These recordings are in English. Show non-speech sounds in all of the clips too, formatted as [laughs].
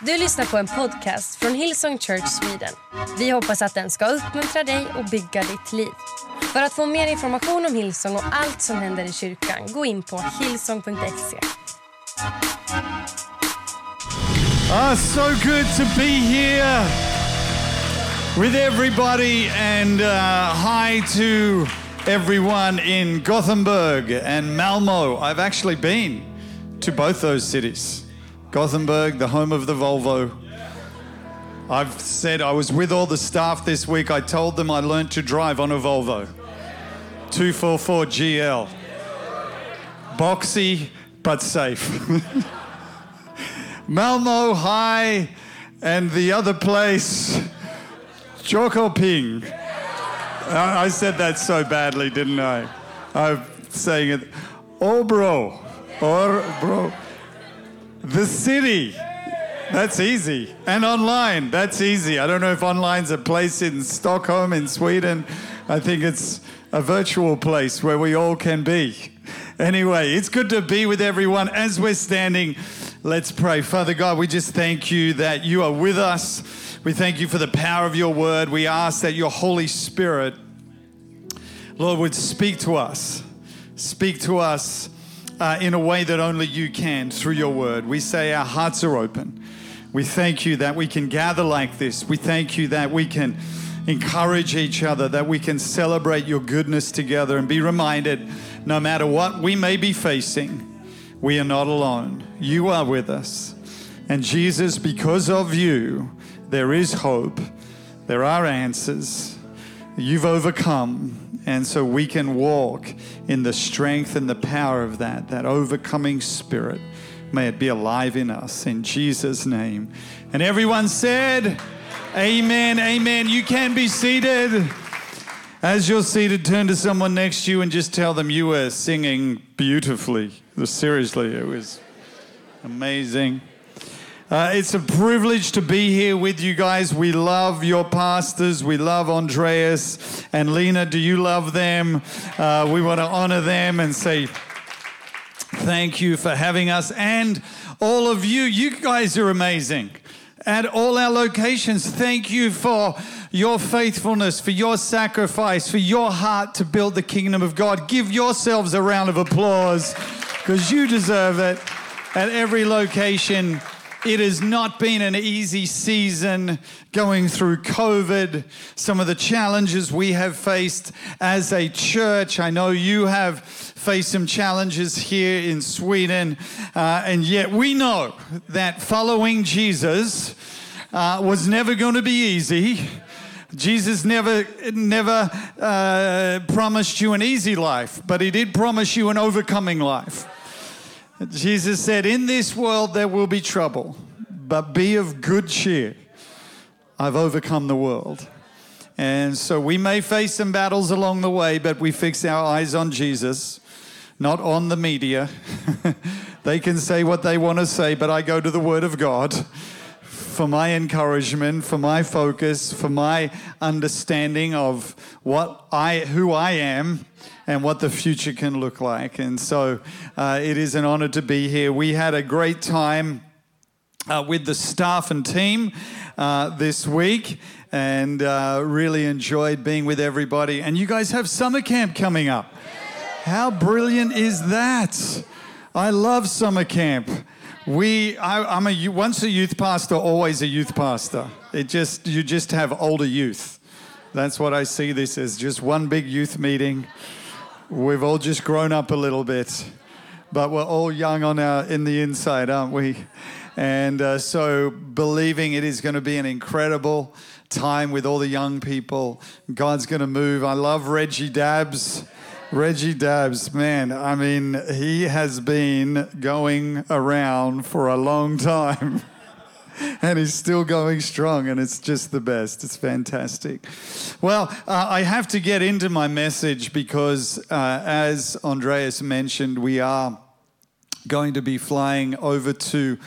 Du lyssnar på en podcast från Hillsong Church Sweden. Vi hoppas att den ska uppmuntra dig och bygga ditt liv. För att få mer information om Hillsong och allt som händer i kyrkan, gå in på hillsong.se. Ah, so good to be here with everybody, and uh, hi to everyone in Gothenburg and Malmo. I've actually been to both those cities. Gothenburg, the home of the Volvo. I've said I was with all the staff this week. I told them I learned to drive on a Volvo 244 GL. Boxy, but safe. [laughs] Malmo High and the other place, Jokoping. I I said that so badly, didn't I? I'm saying it. Obro. Orbro. The city. That's easy. And online. That's easy. I don't know if online's a place in Stockholm, in Sweden. I think it's a virtual place where we all can be. Anyway, it's good to be with everyone. As we're standing, let's pray. Father God, we just thank you that you are with us. We thank you for the power of your word. We ask that your Holy Spirit, Lord, would speak to us. Speak to us uh, in a way that only you can through your word. We say our hearts are open. We thank you that we can gather like this. We thank you that we can encourage each other, that we can celebrate your goodness together and be reminded no matter what we may be facing, we are not alone. You are with us. And Jesus, because of you, there is hope, there are answers. You've overcome. And so we can walk in the strength and the power of that, that overcoming spirit. May it be alive in us in Jesus' name. And everyone said, Amen, amen. You can be seated. As you're seated, turn to someone next to you and just tell them you were singing beautifully. Seriously, it was amazing. Uh, it's a privilege to be here with you guys. We love your pastors. We love Andreas and Lena. Do you love them? Uh, we want to honor them and say thank you for having us. And all of you, you guys are amazing. At all our locations, thank you for your faithfulness, for your sacrifice, for your heart to build the kingdom of God. Give yourselves a round of applause because you deserve it. At every location, it has not been an easy season going through COVID, some of the challenges we have faced as a church. I know you have faced some challenges here in Sweden, uh, and yet we know that following Jesus uh, was never going to be easy. Jesus never, never uh, promised you an easy life, but he did promise you an overcoming life. Jesus said, In this world there will be trouble, but be of good cheer. I've overcome the world. And so we may face some battles along the way, but we fix our eyes on Jesus, not on the media. [laughs] they can say what they want to say, but I go to the Word of God for my encouragement, for my focus, for my understanding of what I, who I am, and what the future can look like. And so uh, it is an honor to be here. We had a great time uh, with the staff and team uh, this week and uh, really enjoyed being with everybody. And you guys have summer camp coming up. How brilliant is that? I love summer camp. We, I, I'm a once a youth pastor, always a youth pastor. It just you just have older youth. That's what I see this as. Just one big youth meeting. We've all just grown up a little bit, but we're all young on our in the inside, aren't we? And uh, so, believing it is going to be an incredible time with all the young people. God's going to move. I love Reggie Dabbs. Reggie Dabbs, man, I mean, he has been going around for a long time. [laughs] [laughs] and he's still going strong, and it's just the best. It's fantastic. Well, uh, I have to get into my message because, uh, as Andreas mentioned, we are going to be flying over to.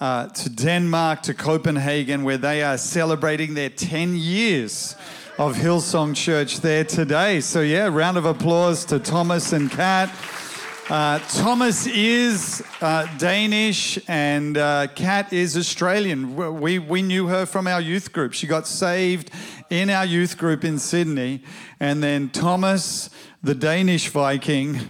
Uh, to Denmark, to Copenhagen, where they are celebrating their 10 years of Hillsong Church there today. So, yeah, round of applause to Thomas and Kat. Uh, Thomas is uh, Danish and uh, Kat is Australian. We, we knew her from our youth group. She got saved in our youth group in Sydney. And then Thomas, the Danish Viking,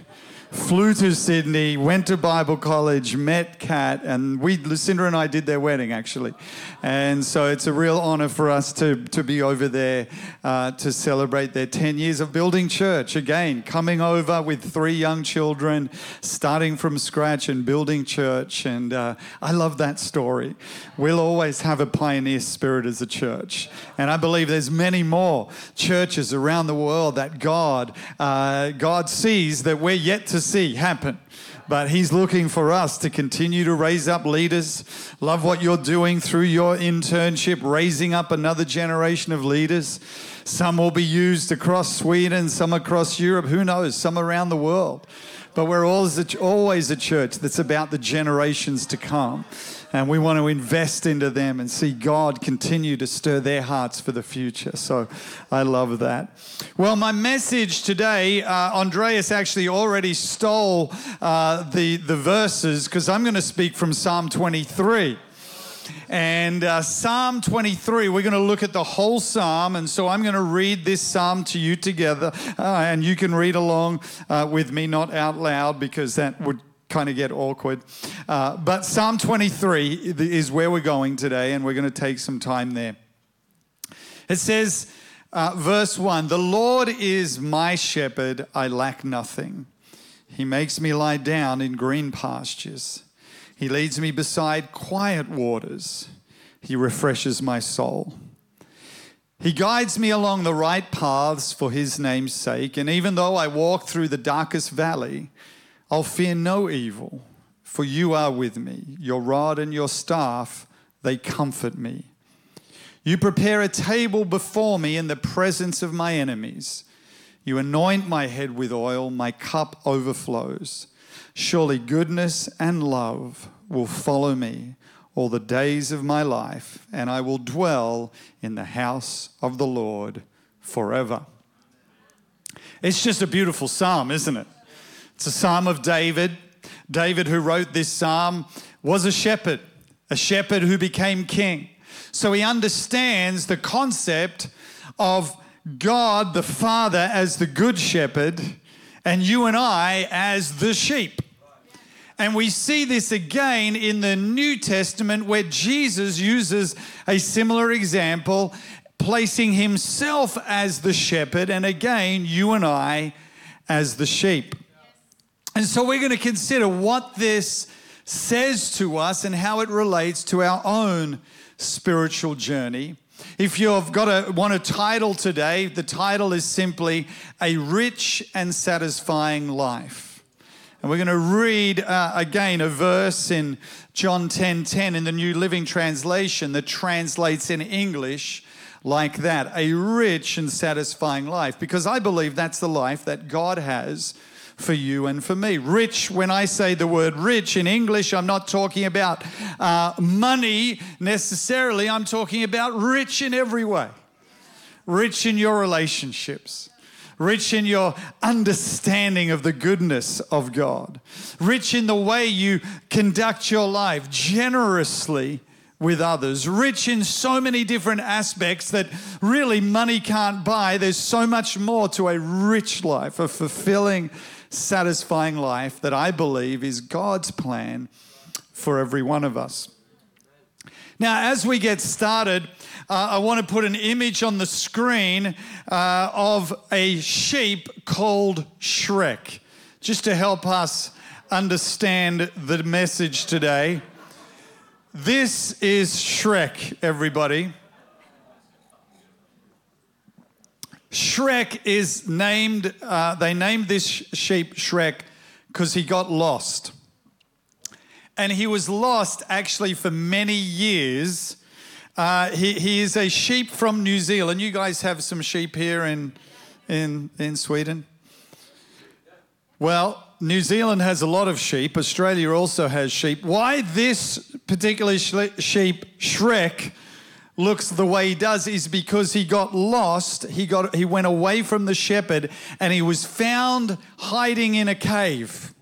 flew to Sydney, went to Bible college, met Kat, and we, Lucinda and I did their wedding actually. And so it's a real honor for us to, to be over there uh, to celebrate their 10 years of building church. Again, coming over with three young children, starting from scratch and building church. And uh, I love that story. We'll always have a pioneer spirit as a church. And I believe there's many more churches around the world that God, uh, God sees that we're yet to see happen. But he's looking for us to continue to raise up leaders. Love what you're doing through your internship, raising up another generation of leaders. Some will be used across Sweden, some across Europe, who knows, some around the world. But we're always a church that's about the generations to come. And we want to invest into them and see God continue to stir their hearts for the future. So I love that. Well, my message today, uh, Andreas actually already stole uh, the, the verses because I'm going to speak from Psalm 23. And uh, Psalm 23, we're going to look at the whole psalm. And so I'm going to read this psalm to you together. Uh, and you can read along uh, with me, not out loud, because that would kind of get awkward. Uh, but Psalm 23 is where we're going today, and we're going to take some time there. It says, uh, verse 1 The Lord is my shepherd, I lack nothing. He makes me lie down in green pastures. He leads me beside quiet waters. He refreshes my soul. He guides me along the right paths for his name's sake. And even though I walk through the darkest valley, I'll fear no evil, for you are with me. Your rod and your staff, they comfort me. You prepare a table before me in the presence of my enemies. You anoint my head with oil, my cup overflows. Surely goodness and love will follow me all the days of my life, and I will dwell in the house of the Lord forever. It's just a beautiful psalm, isn't it? It's a psalm of David. David, who wrote this psalm, was a shepherd, a shepherd who became king. So he understands the concept of God the Father as the good shepherd and you and I as the sheep. And we see this again in the New Testament where Jesus uses a similar example, placing himself as the shepherd, and again, you and I as the sheep. And so we're going to consider what this says to us and how it relates to our own spiritual journey. If you've got a want a title today, the title is simply A Rich and Satisfying Life. And we're going to read uh, again a verse in John 10:10 10, 10 in the New Living Translation that translates in English like that, a rich and satisfying life because I believe that's the life that God has for you and for me. Rich, when I say the word rich in English, I'm not talking about uh, money necessarily, I'm talking about rich in every way. Rich in your relationships rich in your understanding of the goodness of God, rich in the way you conduct your life generously with others, rich in so many different aspects that really money can't buy. There's so much more to a rich life, a fulfilling satisfying life that I believe is God's plan for every one of us. Now, as we get started, I want to put an image on the screen uh, of a sheep called Shrek, just to help us understand the message today. This is Shrek, everybody. Shrek is named, uh, they named this sheep Shrek because he got lost. And he was lost actually for many years. Uh, he, he is a sheep from New Zealand. You guys have some sheep here in, in, in Sweden? Well, New Zealand has a lot of sheep. Australia also has sheep. Why this particular sheep, Shrek, looks the way he does is because he got lost. He got he went away from the shepherd and he was found hiding in a cave.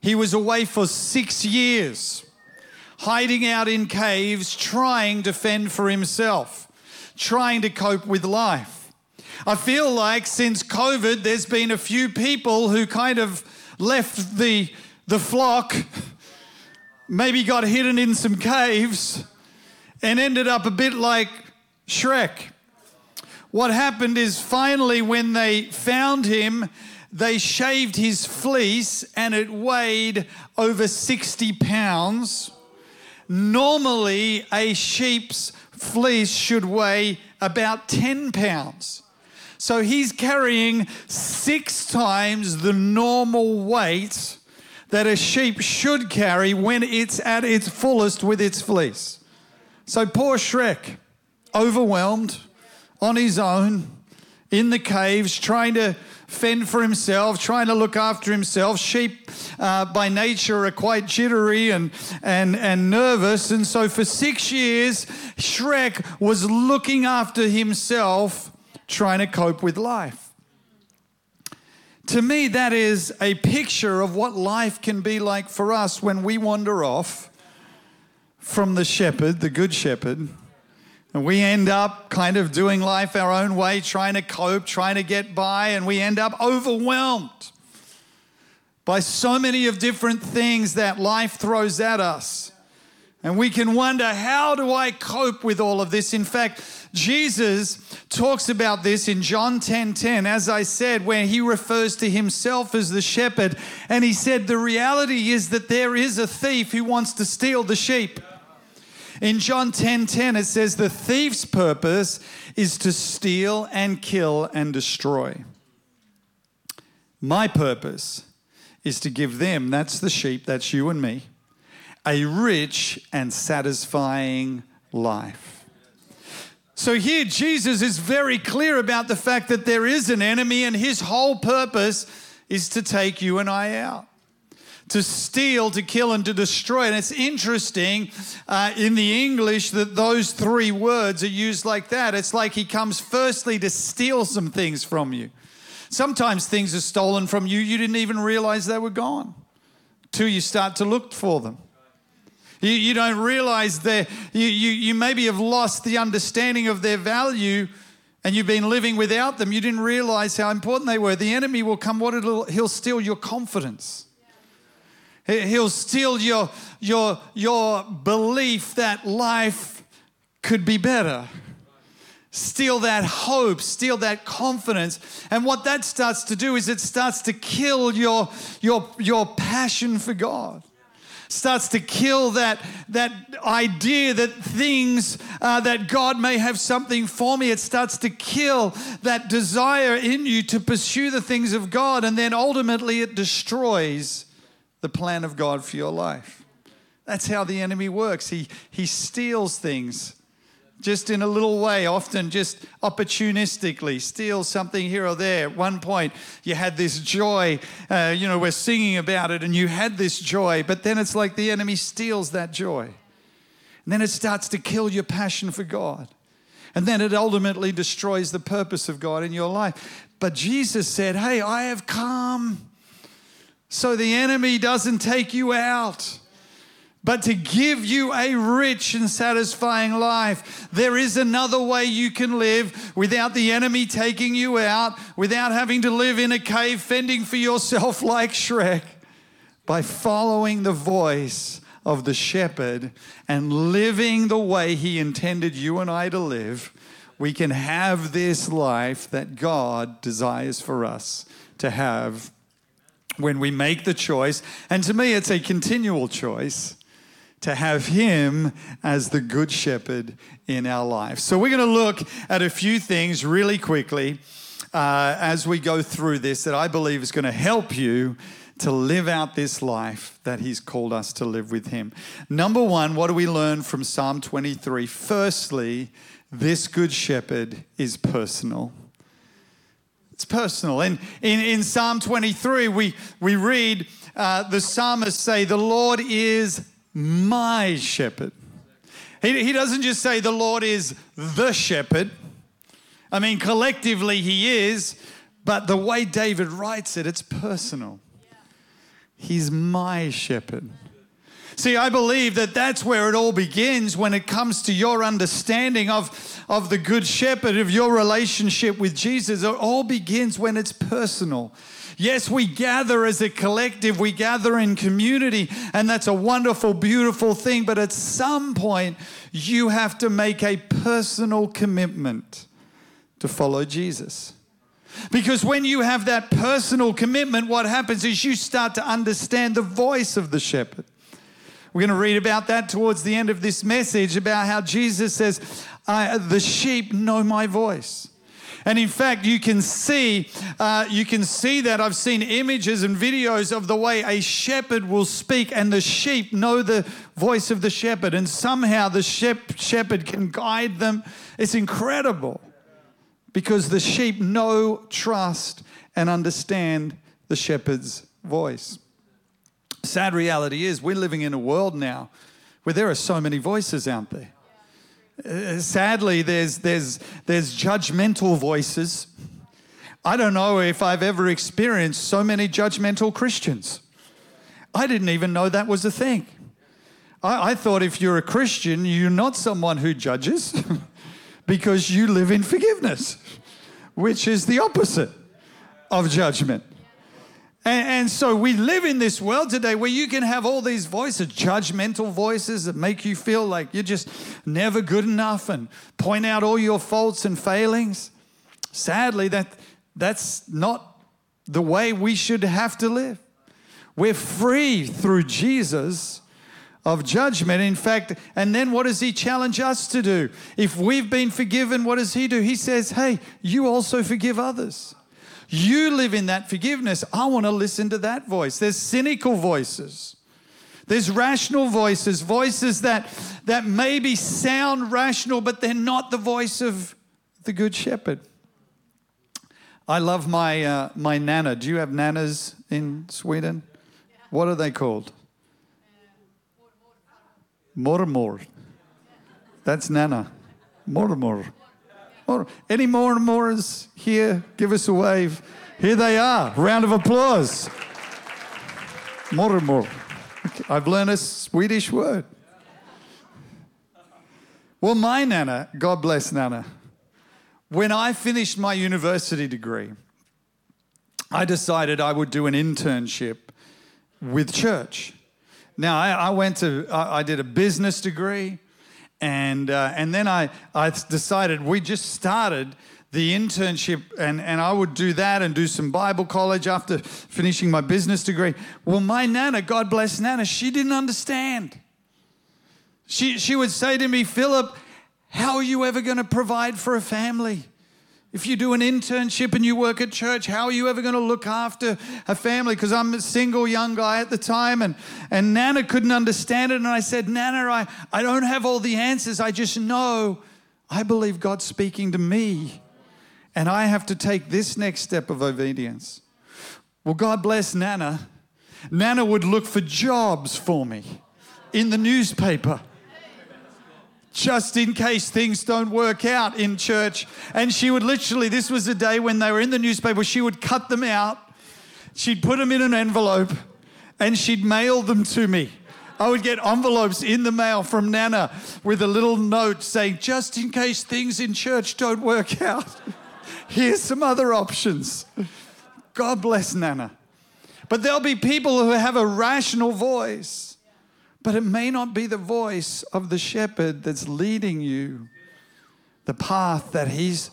He was away for six years, hiding out in caves, trying to fend for himself, trying to cope with life. I feel like since COVID, there's been a few people who kind of left the, the flock, maybe got hidden in some caves, and ended up a bit like Shrek. What happened is finally, when they found him, they shaved his fleece and it weighed over 60 pounds. Normally, a sheep's fleece should weigh about 10 pounds. So he's carrying six times the normal weight that a sheep should carry when it's at its fullest with its fleece. So poor Shrek, overwhelmed, on his own, in the caves, trying to fend for himself, trying to look after himself. Sheep uh, by nature are quite jittery and, and, and nervous. And so for six years, Shrek was looking after himself, trying to cope with life. To me, that is a picture of what life can be like for us when we wander off from the shepherd, the good shepherd, and we end up kind of doing life our own way, trying to cope, trying to get by, and we end up overwhelmed by so many of different things that life throws at us. And we can wonder, how do I cope with all of this? In fact, Jesus talks about this in John 10 10, as I said, where he refers to himself as the shepherd. And he said, The reality is that there is a thief who wants to steal the sheep. In John 10 10, it says, The thief's purpose is to steal and kill and destroy. My purpose is to give them, that's the sheep, that's you and me, a rich and satisfying life. So here, Jesus is very clear about the fact that there is an enemy, and his whole purpose is to take you and I out to steal, to kill, and to destroy. And it's interesting uh, in the English that those three words are used like that. It's like he comes firstly to steal some things from you. Sometimes things are stolen from you, you didn't even realize they were gone till you start to look for them. You, you don't realize that you, you, you maybe have lost the understanding of their value and you've been living without them. You didn't realize how important they were. The enemy will come, what it'll, he'll steal your confidence. He'll steal your, your, your belief that life could be better. Steal that hope, steal that confidence. And what that starts to do is it starts to kill your, your, your passion for God starts to kill that, that idea that things, uh, that God may have something for me. It starts to kill that desire in you to pursue the things of God. And then ultimately it destroys the plan of God for your life. That's how the enemy works. He, he steals things just in a little way, often just opportunistically, steals something here or there. At one point, you had this joy, uh, you know, we're singing about it, and you had this joy, but then it's like the enemy steals that joy. And then it starts to kill your passion for God. And then it ultimately destroys the purpose of God in your life. But Jesus said, Hey, I have come so the enemy doesn't take you out, but to give you a rich and satisfying life. There is another way you can live without the enemy taking you out, without having to live in a cave fending for yourself [laughs] like Shrek, by following the voice of the shepherd and living the way he intended you and I to live. We can have this life that God desires for us to have when we make the choice, and to me, it's a continual choice to have Him as the Good Shepherd in our life. So, we're going to look at a few things really quickly uh, as we go through this that I believe is going to help you to live out this life that He's called us to live with Him. Number one, what do we learn from Psalm 23? Firstly, this Good Shepherd is personal. It's personal. And in, in Psalm 23, we, we read uh, the psalmist say, The Lord is my shepherd. He, he doesn't just say, The Lord is the shepherd. I mean, collectively, he is, but the way David writes it, it's personal. He's my shepherd. See, I believe that that's where it all begins when it comes to your understanding of, of the Good Shepherd, of your relationship with Jesus. It all begins when it's personal. Yes, we gather as a collective, we gather in community, and that's a wonderful, beautiful thing. But at some point, you have to make a personal commitment to follow Jesus. Because when you have that personal commitment, what happens is you start to understand the voice of the shepherd. We're going to read about that towards the end of this message about how Jesus says, The sheep know my voice. And in fact, you can see, uh, you can see that. I've seen images and videos of the way a shepherd will speak, and the sheep know the voice of the shepherd, and somehow the shepherd can guide them. It's incredible because the sheep know, trust, and understand the shepherd's voice. Sad reality is, we're living in a world now where there are so many voices out there. Uh, sadly, there's, there's, there's judgmental voices. I don't know if I've ever experienced so many judgmental Christians. I didn't even know that was a thing. I, I thought if you're a Christian, you're not someone who judges [laughs] because you live in forgiveness, which is the opposite of judgment. And, and, so we live in this world today where you can have all these voices, judgmental voices that make you feel like you're just never good enough and point out all your faults and failings. Sadly, that, that's not the way we should have to live. We're free through Jesus of judgment. In fact, and then what does he challenge us to do? If we've been forgiven, what does he do? He says, hey, you also forgive others. You live in that forgiveness. I want to listen to that voice. There's cynical voices. There's rational voices, voices that, that maybe sound rational, but they're not the voice of the Good Shepherd. I love my, uh, my nana. Do you have nanas in Sweden? What are they called? Mormor. That's nana. Mormor. Or any more and more is here? Give us a wave. Here they are. Round of applause. More and more. I've learned a Swedish word. Well, my Nana, God bless Nana, when I finished my university degree, I decided I would do an internship with church. Now, I, I went to, I, I did a business degree. And, uh, and then I, I decided we just started the internship and, and I would do that and do some Bible college after finishing my business degree. Well, my Nana, God bless Nana, she didn't understand. She, she would say to me, Philip, how are you ever going to provide for a family? If you do an internship and you work at church, how are you ever going to look after a family? Because I'm a single young guy at the time, and, and Nana couldn't understand it. And I said, Nana, I, I don't have all the answers. I just know I believe God's speaking to me, and I have to take this next step of obedience. Well, God bless Nana. Nana would look for jobs for me in the newspaper just in case things don't work out in church. And she would literally, this was a day when they were in the newspaper, she would cut them out, she'd put them in an envelope, and she'd mail them to me. I would get envelopes in the mail from Nana with a little note saying, just in case things in church don't work [laughs] out, here's some other options. God bless Nana. But there'll be people who have a rational voice but it may not be the voice of the shepherd that's leading you the path that he's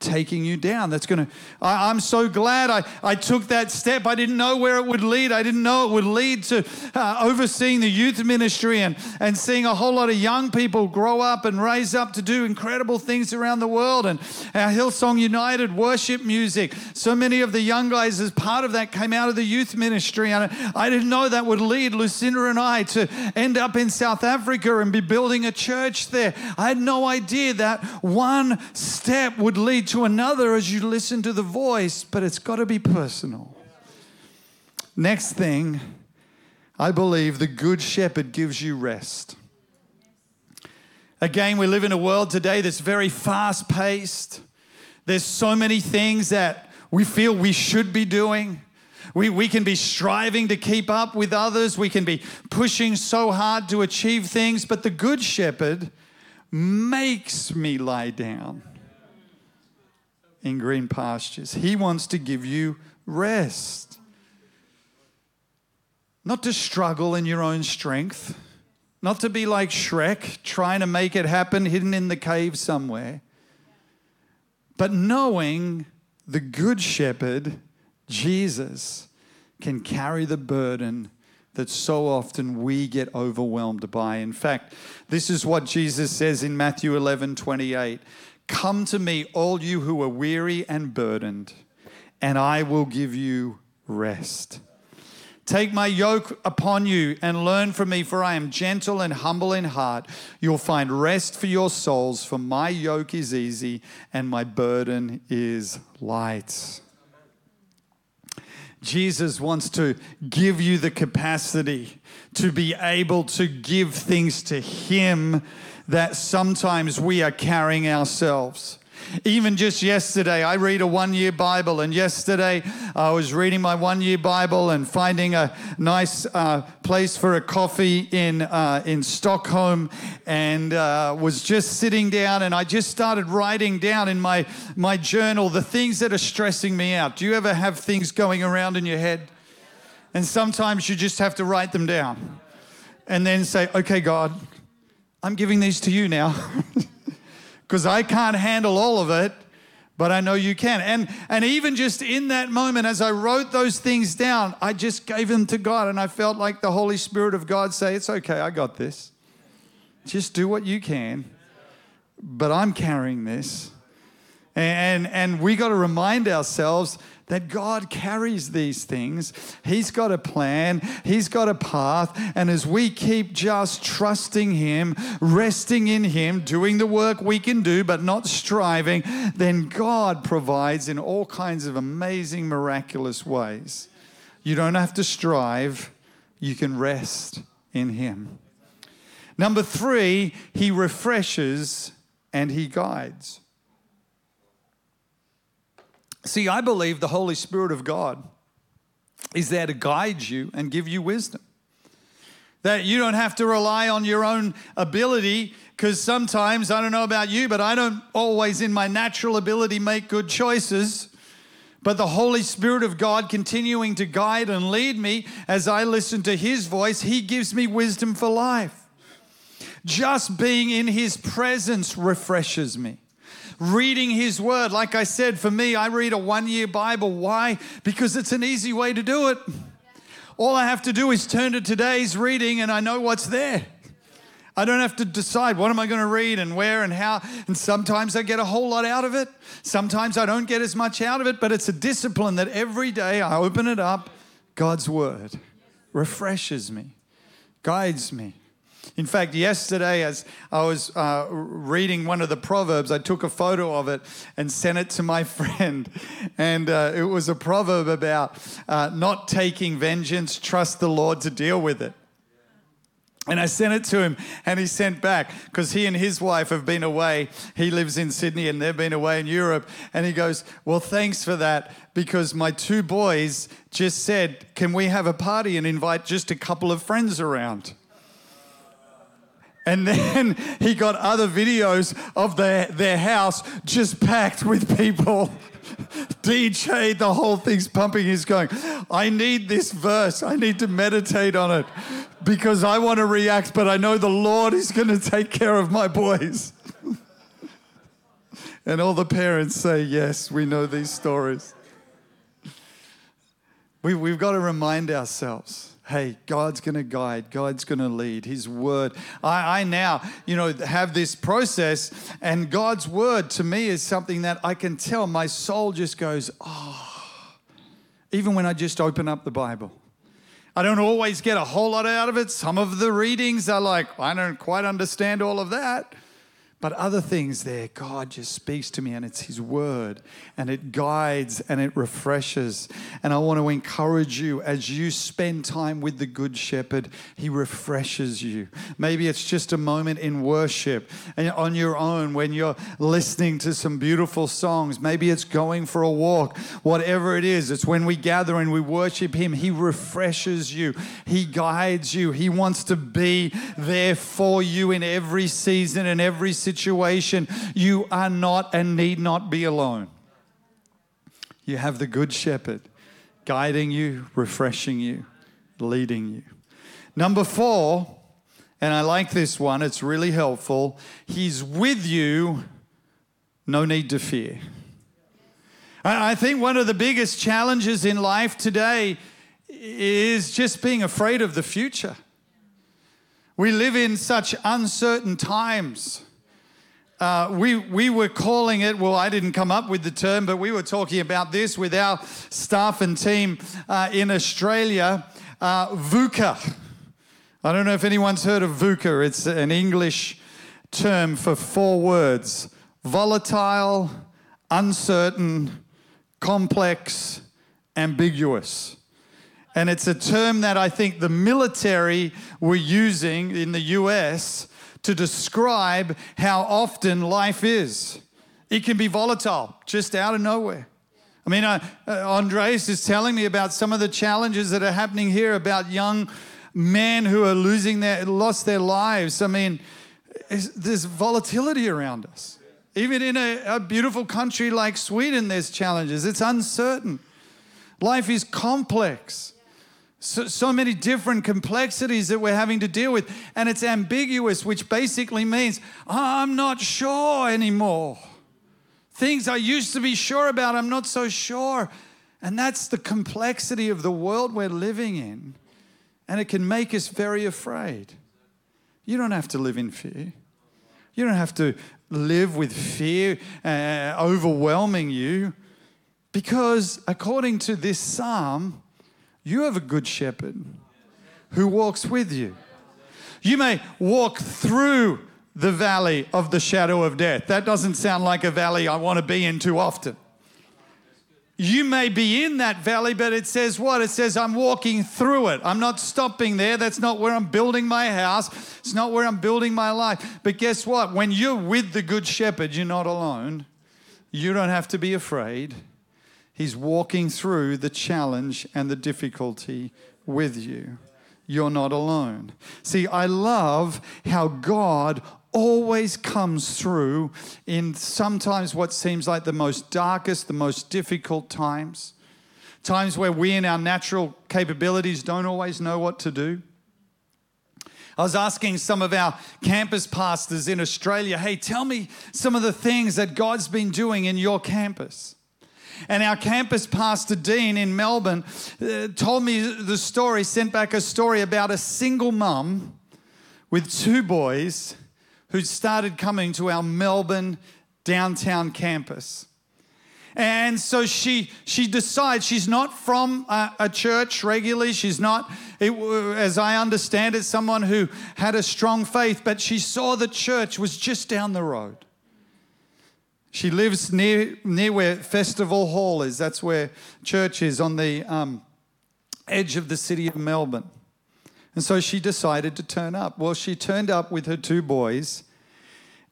taking you down. That's going to, I'm so glad I, I took that step. I didn't know where it would lead. I didn't know it would lead to uh, overseeing the youth ministry and, and seeing a whole lot of young people grow up and raise up to do incredible things around the world. And our Hillsong United worship music, so many of the young guys, as part of that, came out of the youth ministry. And I didn't know that would lead Lucinda and I to end up in South Africa and be building a church there. I had no idea that one step would lead to another as you listen to the voice, but it's got to be personal. Next thing, I believe the Good Shepherd gives you rest. Again, we live in a world today that's very fast paced. There's so many things that we feel we should be doing. We, we can be striving to keep up with others. We can be pushing so hard to achieve things. But the Good Shepherd makes me lie down in green pastures. He wants to give you rest. Not to struggle in your own strength, not to be like Shrek, trying to make it happen hidden in the cave somewhere, but knowing the Good Shepherd, Jesus, can carry the burden that so often we get overwhelmed by. In fact, this is what Jesus says in Matthew 11 28 Come to me, all you who are weary and burdened, and I will give you rest. Take my yoke upon you and learn from me, for I am gentle and humble in heart. You'll find rest for your souls, for my yoke is easy and my burden is light. Jesus wants to give you the capacity to be able to give things to Him that sometimes we are carrying ourselves. Even just yesterday, I read a one year Bible, and yesterday I was reading my one year Bible and finding a nice uh, place for a coffee in, uh, in Stockholm and uh, was just sitting down and I just started writing down in my, my journal the things that are stressing me out. Do you ever have things going around in your head? And sometimes you just have to write them down and then say, okay, God, I'm giving these to you now [laughs] because I can't handle all of it, but I know you can. And, and even just in that moment, as I wrote those things down, I just gave them to God and I felt like the Holy Spirit of God say, It's okay, I got this. Just do what you can, but I'm carrying this. And, and we got to remind ourselves that God carries these things. He's got a plan, He's got a path. And as we keep just trusting Him, resting in Him, doing the work we can do, but not striving, then God provides in all kinds of amazing, miraculous ways. You don't have to strive, you can rest in Him. Number three, He refreshes and He guides. See, I believe the Holy Spirit of God is there to guide you and give you wisdom. That you don't have to rely on your own ability, because sometimes, I don't know about you, but I don't always, in my natural ability, make good choices. But the Holy Spirit of God continuing to guide and lead me as I listen to His voice, He gives me wisdom for life. Just being in His presence refreshes me reading His Word. Like I said, for me, I read a one year Bible. Why? Because it's an easy way to do it. All I have to do is turn to today's reading and I know what's there. I don't have to decide what am I going to read and where and how. And sometimes I get a whole lot out of it. Sometimes I don't get as much out of it, but it's a discipline that every day I open it up, God's word refreshes me, guides me. In fact, yesterday, as I was uh, reading one of the Proverbs, I took a photo of it and sent it to my [laughs] friend. And uh, it was a proverb about uh, not taking vengeance, trust the Lord to deal with it. And I sent it to him, and he sent back because he and his wife have been away. He lives in Sydney, and they've been away in Europe. And he goes, Well, thanks for that because my two boys just said, Can we have a party and invite just a couple of friends around? And then [laughs] he got other videos of their, their house just packed with people. [laughs] DJ, the whole thing's pumping. He's going, I need this verse. I need to meditate on it because I want to react, but I know the Lord is going to take care of my boys. [laughs] and all the parents say, Yes, we know these stories. We, we've got to remind ourselves hey, God's going to guide, God's going to lead, His word. I, I, now, you know, have this process, and God's word to me is something that I can tell my soul just goes, oh, even when I just open up the Bible. I don't always get a whole lot out of it. Some of the readings are like, I don't quite understand all of that. But other things there, God just speaks to me and it's His word and it guides and it refreshes. And I want to encourage you as you spend time with the Good Shepherd, He refreshes you. Maybe it's just a moment in worship and on your own when you're listening to some beautiful songs. Maybe it's going for a walk. Whatever it is, it's when we gather and we worship Him, He refreshes you, He guides you, He wants to be there for you in every season and every situation situation, you are not and need not be alone. You have the Good Shepherd guiding you, refreshing you, leading you. Number four, and I like this one, it's really helpful. He's with you, no need to fear. I think one of the biggest challenges in life today is just being afraid of the future. We live in such uncertain times. Uh, we, we were calling it, well, I didn't come up with the term, but we were talking about this with our staff and team uh, in Australia uh, VUCA. I don't know if anyone's heard of VUCA. It's an English term for four words volatile, uncertain, complex, ambiguous. And it's a term that I think the military were using in the US to describe how often life is. It can be volatile, just out of nowhere. I mean, uh, uh, Andres is telling me about some of the challenges that are happening here about young men who are losing their, lost their lives. I mean, there's volatility around us. Even in a, a beautiful country like Sweden, there's challenges. It's uncertain. Life is complex. So, so, many different complexities that we're having to deal with. And it's ambiguous, which basically means I'm not sure anymore. Things I used to be sure about, I'm not so sure. And that's the complexity of the world we're living in. And it can make us very afraid. You don't have to live in fear. You don't have to live with fear uh, overwhelming you. Because according to this psalm, you have a good shepherd who walks with you. You may walk through the valley of the shadow of death. That doesn't sound like a valley I want to be in too often. You may be in that valley, but it says what? It says, I'm walking through it. I'm not stopping there. That's not where I'm building my house. It's not where I'm building my life. But guess what? When you're with the Good Shepherd, you're not alone. You don't have to be afraid. He's walking through the challenge and the difficulty with you. You're not alone. See, I love how God always comes through in sometimes what seems like the most darkest, the most difficult times. Times where we, in our natural capabilities, don't always know what to do. I was asking some of our campus pastors in Australia, hey, tell me some of the things that God's been doing in your campus. And our campus pastor, Dean, in Melbourne, uh, told me the story, sent back a story about a single mum with two boys who started coming to our Melbourne downtown campus. And so she she decides she's not from a, a church regularly. She's not, it, as I understand it, someone who had a strong faith, but she saw the church was just down the road. She lives near, near where Festival Hall is. That's where church is on the um, edge of the city of Melbourne. And so she decided to turn up. Well, she turned up with her two boys.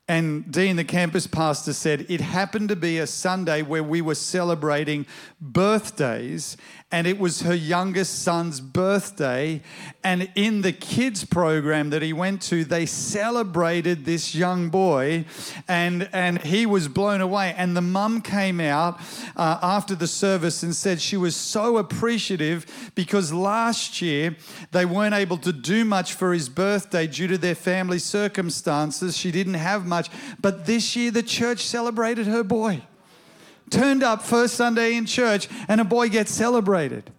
And Dean, the campus pastor, said it happened to be a Sunday where we were celebrating birthdays and it was her youngest son's birthday. And in the kids program that he went to, they celebrated this young boy, and, and he was blown away. And the mum came out uh, after the service and said she was so appreciative because last year they weren't able to do much for his birthday due to their family circumstances. She didn't have much, but this year the church celebrated her boy turned up first Sunday in church and a boy gets celebrated.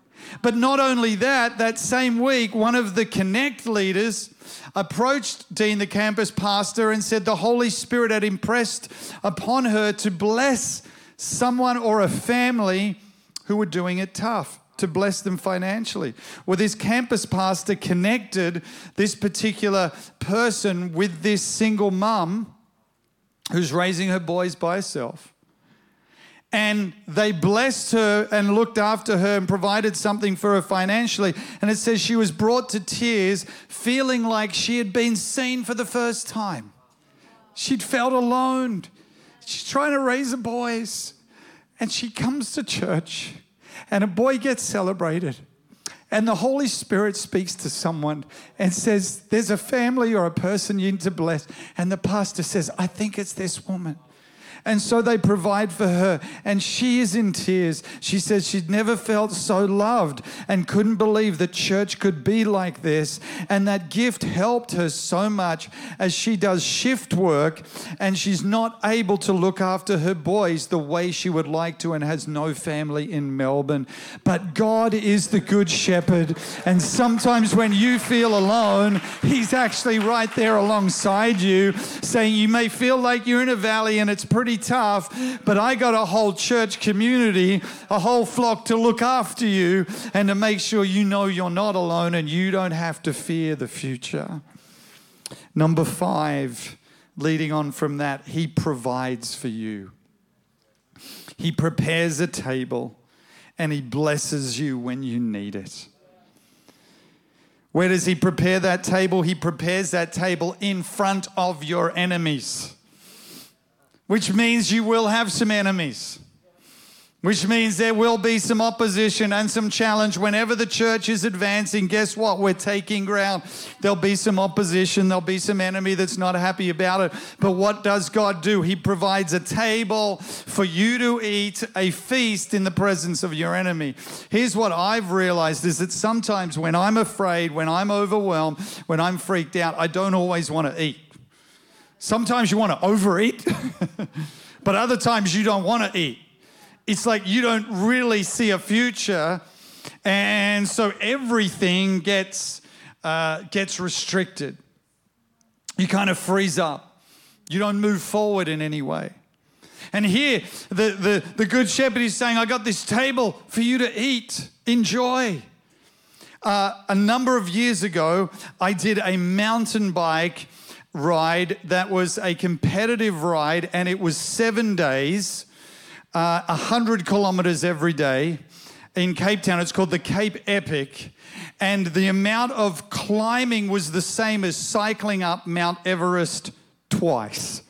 But not only that, that same week, one of the Connect leaders approached Dean, the campus pastor, and said the Holy Spirit had impressed upon her to bless someone or a family who were doing it tough, to bless them financially. Well, this campus pastor connected this particular person with this single mum who's raising her boys by herself. And they blessed her and looked after her and provided something for her financially. And it says she was brought to tears, feeling like she had been seen for the first time. She'd felt alone. She's trying to raise her boys. And she comes to church, and a boy gets celebrated. And the Holy Spirit speaks to someone and says, There's a family or a person you need to bless. And the pastor says, I think it's this woman. And so they provide for her. And she is in tears. She says she'd never felt so loved and couldn't believe that church could be like this. And that gift helped her so much as she does shift work and she's not able to look after her boys the way she would like to and has no family in Melbourne. But God is the good shepherd. And sometimes when you feel alone, He's actually right there alongside you, saying, You may feel like you're in a valley and it's pretty tough, but I got a whole church community, a whole flock to look after you and to make sure you know you're not alone and you don't have to fear the future. Number five, leading on from that, He provides for you. He prepares a table and He blesses you when you need it. Where does He prepare that table? He prepares that table in front of your enemies which means you will have some enemies, which means there will be some opposition and some challenge. Whenever the church is advancing, guess what? We're taking ground. There'll be some opposition, there'll be some enemy that's not happy about it. But what does God do? He provides a table for you to eat, a feast in the presence of your enemy. Here's what I've realized is that sometimes when I'm afraid, when I'm overwhelmed, when I'm freaked out, I don't always want to eat. Sometimes you want to overeat, [laughs] but other times you don't want to eat. It's like you don't really see a future, and so everything gets uh, gets restricted. You kind of freeze up. You don't move forward in any way. And here, the, the, the Good Shepherd is saying, I got this table for you to eat. Enjoy. Uh, a number of years ago, I did a mountain bike ride that was a competitive ride, and it was seven days, uh, 100 kilometers every day in Cape Town. It's called the Cape Epic. And the amount of climbing was the same as cycling up Mount Everest twice.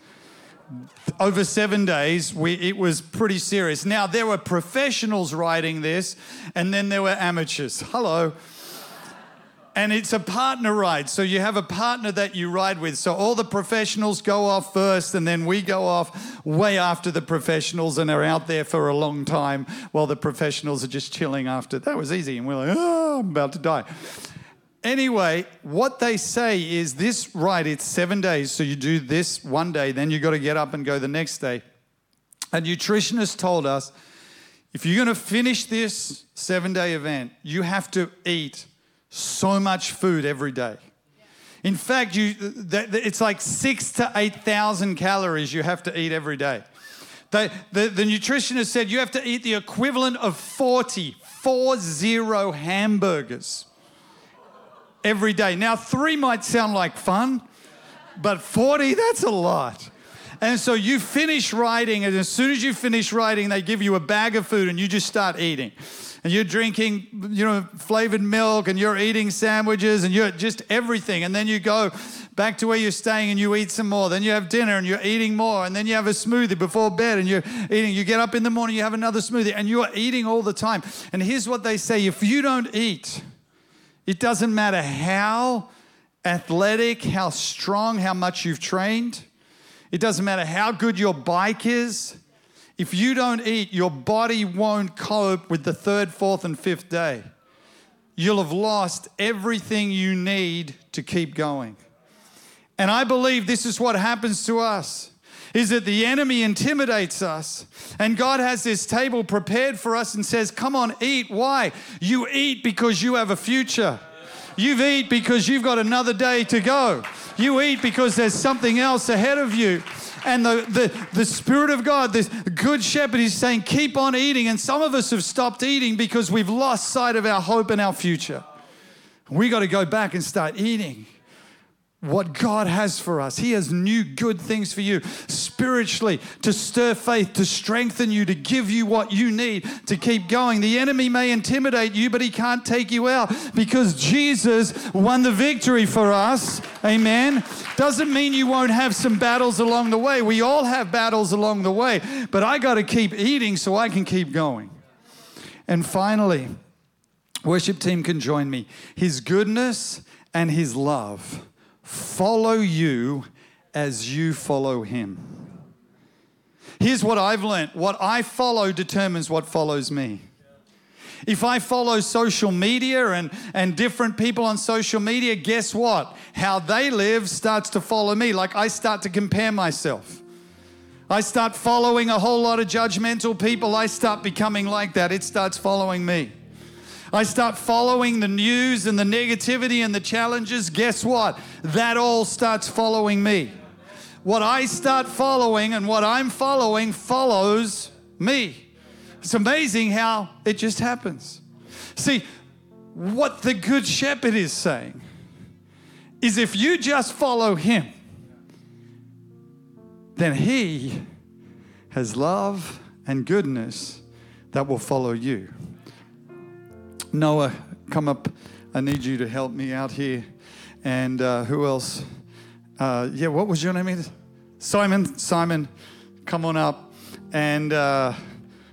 Over seven days, we, it was pretty serious. Now, there were professionals riding this, and then there were amateurs. Hello and it's a partner ride. So you have a partner that you ride with. So all the professionals go off first, and then we go off way after the professionals and are out there for a long time while the professionals are just chilling after. That was easy. And we're like, oh, I'm about to die. Anyway, what they say is this ride, it's seven days. So you do this one day, then you got to get up and go the next day. A nutritionist told us if you're going to finish this seven day event, you have to eat so much food every day. In fact, you, it's like six to 8,000 calories you have to eat every day. the, the nutritionist said you have to eat the equivalent of 40, four zero hamburgers every day. Now, three might sound like fun, but 40, that's a lot. And so you finish writing, and as soon as you finish writing, they give you a bag of food and you just start eating and you're drinking, you know, flavored milk and you're eating sandwiches and you're just everything. And then you go back to where you're staying and you eat some more. Then you have dinner and you're eating more. And then you have a smoothie before bed and you're eating. You get up in the morning, you have another smoothie and you're eating all the time. And here's what they say if you don't eat, it doesn't matter how athletic, how strong, how much you've trained. It doesn't matter how good your bike is. If you don't eat, your body won't cope with the third, fourth, and fifth day. You'll have lost everything you need to keep going. And I believe this is what happens to us is that the enemy intimidates us and God has this table prepared for us and says, "Come on, eat." Why? You eat because you have a future. You eat because you've got another day to go. You eat because there's something else ahead of you. And the, the, the Spirit of God, this Good Shepherd, is saying, keep on eating. And some of us have stopped eating because we've lost sight of our hope and our future. We got to go back and start eating what God has for us. He has new good things for you spiritually to stir faith, to strengthen you, to give you what you need to keep going. The enemy may intimidate you, but he can't take you out because Jesus won the victory for us. Amen. Doesn't mean you won't have some battles along the way. We all have battles along the way, but I got to keep eating so I can keep going. And finally, worship team can join me. His goodness and his love follow you as you follow him. Here's what I've learned what I follow determines what follows me. If I follow social media and, and different people on social media, guess what? How they live starts to follow me. Like I start to compare myself. I start following a whole lot of judgmental people. I start becoming like that. It starts following me. I start following the news and the negativity and the challenges. Guess what? That all starts following me. What I start following and what I'm following follows me. It's amazing how it just happens. See, what the Good Shepherd is saying is if you just follow him, then he has love and goodness that will follow you. Noah, come up. I need you to help me out here. And uh, who else? Uh, yeah, what was your name? Simon. Simon, come on up. And uh,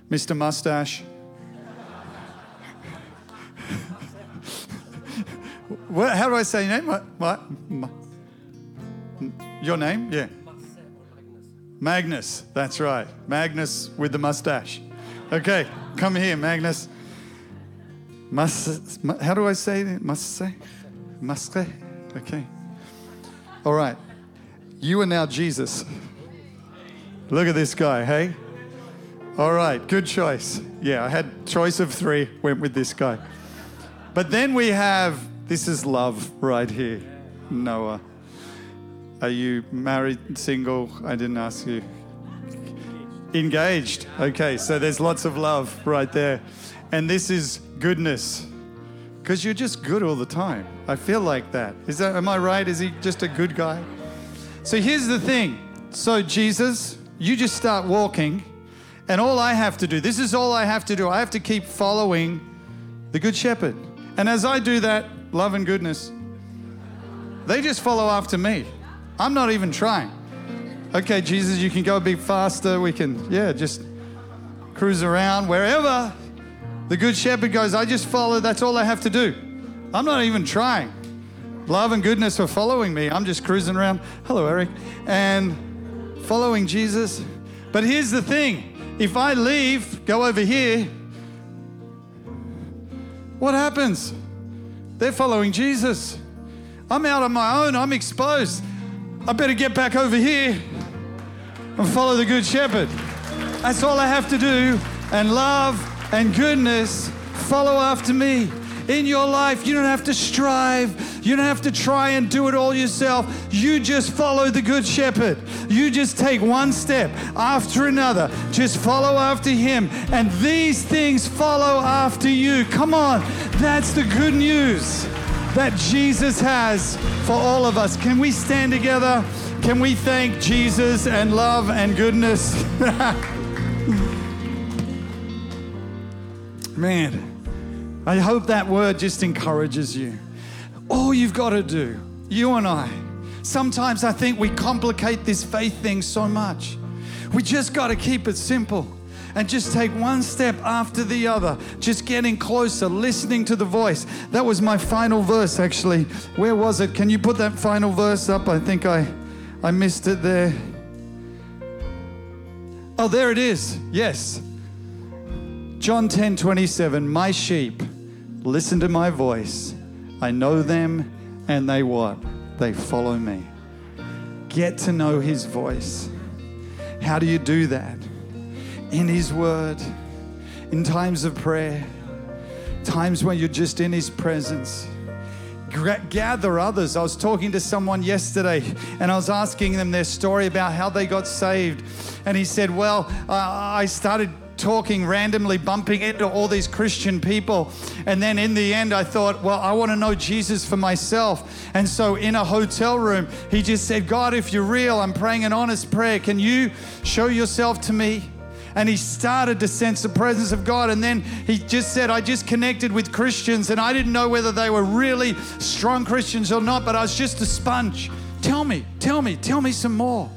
Mr. Mustache. [laughs] what, how do I say your name? What, what? Your name? Yeah. Magnus. That's right. Magnus with the mustache. Okay, come here, Magnus. Mas, how do I say it? Must say? Okay. All right. You are now Jesus. Look at this guy, hey? All right, good choice. Yeah, I had choice of three, went with this guy. But then we have this is love right here, Noah. Are you married, single? I didn't ask you. Engaged. Okay, so there's lots of love right there. And this is goodness. Because you're just good all the time. I feel like that. Is that am I right? Is he just a good guy? So here's the thing. So Jesus, you just start walking and all I have to do, this is all I have to do. I have to keep following the Good Shepherd. And as I do that, love and goodness, they just follow after me. I'm not even trying. Okay, Jesus, you can go a bit faster. We can, yeah, just cruise around wherever the Good Shepherd goes. I just follow. That's all I have to do. I'm not even trying. Love and goodness are following me. I'm just cruising around. Hello, Eric. And following Jesus. But here's the thing if I leave, go over here, what happens? They're following Jesus. I'm out on my own, I'm exposed. I better get back over here and follow the Good Shepherd. That's all I have to do. And love and goodness follow after me in your life. You don't have to strive. You don't have to try and do it all yourself. You just follow the Good Shepherd. You just take one step after another. Just follow after Him. And these things follow after you. Come on. That's the good news that Jesus has for all of us. Can we stand together? Can we thank Jesus and love and goodness? [laughs] Man. I hope that word just encourages you. All you've got to do, you and I, sometimes I think we complicate this faith thing so much. We just got to keep it simple and just take one step after the other, just getting closer, listening to the voice. That was my final verse, actually. Where was it? Can you put that final verse up? I think I, I missed it there. Oh, there it is. Yes. John 10 27. My sheep listen to my voice. I know them and they what? They follow me. Get to know his voice. How do you do that? In his word, in times of prayer, times when you're just in his presence. Gather others. I was talking to someone yesterday and I was asking them their story about how they got saved. And he said, Well, uh, I started talking randomly, bumping into all these Christian people. And then in the end, I thought, well, I want to know Jesus for myself. And so in a hotel room, he just said, God, if you're real, I'm praying an honest prayer. Can you show yourself to me? and he started to sense the presence of God. And then he just said, I just connected with Christians, and I didn't know whether they were really strong Christians or not, but I was just a sponge. Tell me, tell me, tell me some more.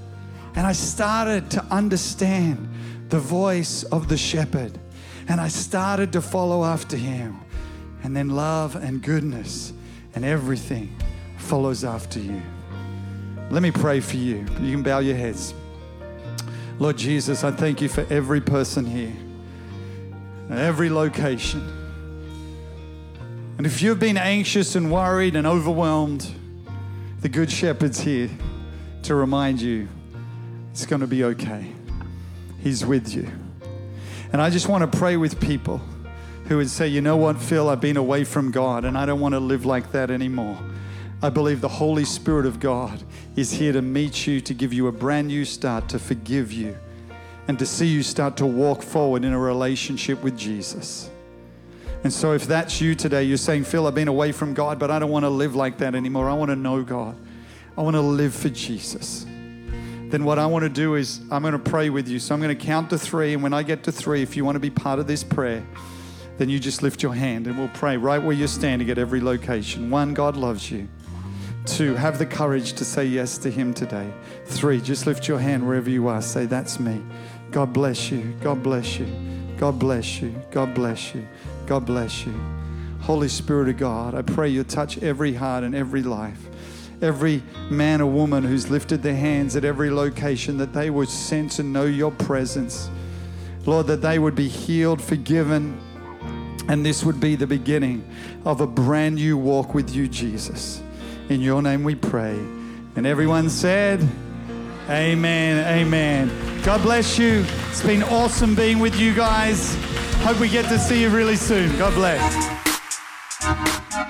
And I started to understand the voice of the shepherd. And I started to follow after him. And then love and goodness and everything follows after you. Let me pray for you. You can bow your heads. Lord Jesus, I thank you for every person here, every location. And if you've been anxious and worried and overwhelmed, the Good Shepherd's here to remind you it's going to be okay. He's with you. And I just want to pray with people who would say, you know what, Phil, I've been away from God and I don't want to live like that anymore. I believe the Holy Spirit of God is here to meet you, to give you a brand new start, to forgive you, and to see you start to walk forward in a relationship with Jesus. And so, if that's you today, you're saying, Phil, I've been away from God, but I don't want to live like that anymore. I want to know God. I want to live for Jesus then what I want to do is I'm going to pray with you. So I'm going to count to three. And when I get to three, if you want to be part of this prayer, then you just lift your hand and we'll pray right where you're standing at every location. One, God loves you. Two, have the courage to say yes to Him today. Three, just lift your hand wherever you are. Say, That's me. God bless you. God bless you. God bless you. God bless you. God bless you. Holy Spirit of God, I pray you touch every heart and every life every man or woman who's lifted their hands at every location, that they would sense and know your presence. Lord, that they would be healed, forgiven, and this would be the beginning of a brand new walk with you, Jesus. In your name we pray. And everyone said, Amen, amen. God bless you. It's been awesome being with you guys. Hope we get to see you really soon. God bless.